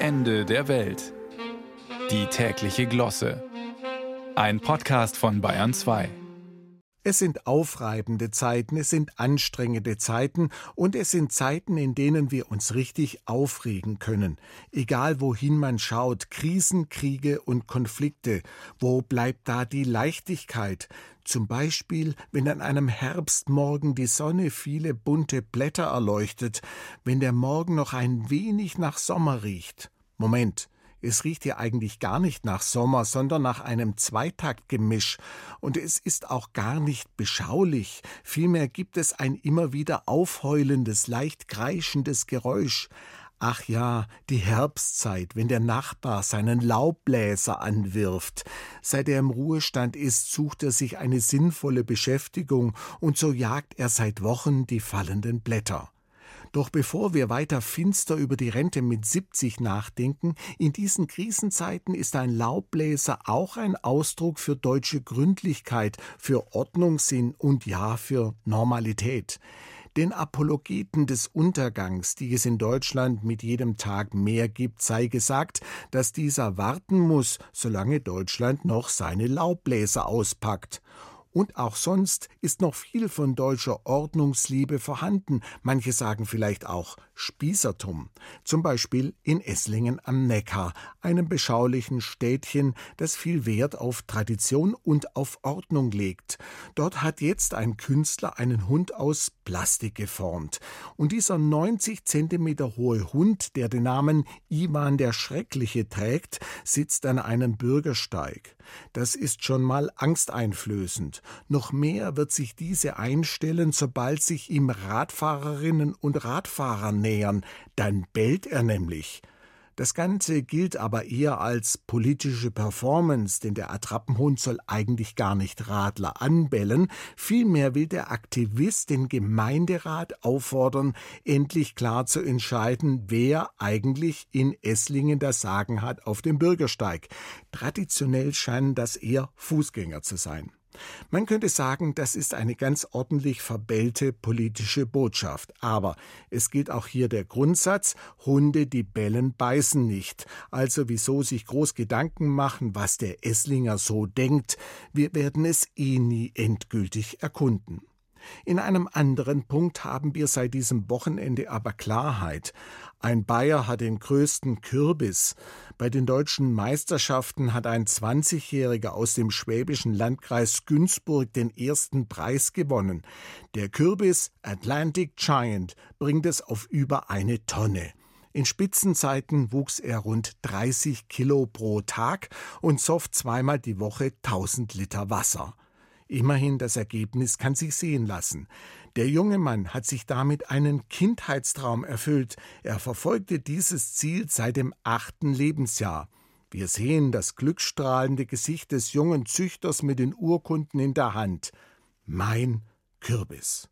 Ende der Welt. Die tägliche Glosse. Ein Podcast von Bayern 2. Es sind aufreibende Zeiten, es sind anstrengende Zeiten und es sind Zeiten, in denen wir uns richtig aufregen können. Egal wohin man schaut, Krisen, Kriege und Konflikte. Wo bleibt da die Leichtigkeit? Zum Beispiel, wenn an einem Herbstmorgen die Sonne viele bunte Blätter erleuchtet, wenn der Morgen noch ein wenig nach Sommer riecht. Moment, es riecht hier eigentlich gar nicht nach Sommer, sondern nach einem Zweitaktgemisch. Und es ist auch gar nicht beschaulich. Vielmehr gibt es ein immer wieder aufheulendes, leicht kreischendes Geräusch. Ach ja, die Herbstzeit, wenn der Nachbar seinen Laubbläser anwirft. Seit er im Ruhestand ist, sucht er sich eine sinnvolle Beschäftigung, und so jagt er seit Wochen die fallenden Blätter. Doch bevor wir weiter finster über die Rente mit 70 nachdenken, in diesen Krisenzeiten ist ein Laubbläser auch ein Ausdruck für deutsche Gründlichkeit, für Ordnungssinn und ja für Normalität. Den Apologeten des Untergangs, die es in Deutschland mit jedem Tag mehr gibt, sei gesagt, dass dieser warten muss, solange Deutschland noch seine Laubbläser auspackt. Und auch sonst ist noch viel von deutscher Ordnungsliebe vorhanden. Manche sagen vielleicht auch Spießertum. Zum Beispiel in Esslingen am Neckar, einem beschaulichen Städtchen, das viel Wert auf Tradition und auf Ordnung legt. Dort hat jetzt ein Künstler einen Hund aus Plastik geformt. Und dieser 90 Zentimeter hohe Hund, der den Namen Iwan der Schreckliche trägt, sitzt an einem Bürgersteig. Das ist schon mal angsteinflößend. Noch mehr wird sich diese einstellen, sobald sich ihm Radfahrerinnen und Radfahrer nähern, dann bellt er nämlich. Das Ganze gilt aber eher als politische Performance, denn der Attrappenhund soll eigentlich gar nicht Radler anbellen, vielmehr will der Aktivist den Gemeinderat auffordern, endlich klar zu entscheiden, wer eigentlich in Esslingen das Sagen hat auf dem Bürgersteig. Traditionell scheinen das eher Fußgänger zu sein. Man könnte sagen, das ist eine ganz ordentlich verbellte politische Botschaft. Aber es gilt auch hier der Grundsatz, Hunde, die bellen, beißen nicht. Also wieso sich groß Gedanken machen, was der Esslinger so denkt? Wir werden es eh nie endgültig erkunden. In einem anderen Punkt haben wir seit diesem Wochenende aber Klarheit. Ein Bayer hat den größten Kürbis. Bei den deutschen Meisterschaften hat ein 20-Jähriger aus dem schwäbischen Landkreis Günzburg den ersten Preis gewonnen. Der Kürbis Atlantic Giant bringt es auf über eine Tonne. In Spitzenzeiten wuchs er rund 30 Kilo pro Tag und soff zweimal die Woche 1000 Liter Wasser. Immerhin das Ergebnis kann sich sehen lassen. Der junge Mann hat sich damit einen Kindheitstraum erfüllt. Er verfolgte dieses Ziel seit dem achten Lebensjahr. Wir sehen das glückstrahlende Gesicht des jungen Züchters mit den Urkunden in der Hand. Mein Kürbis.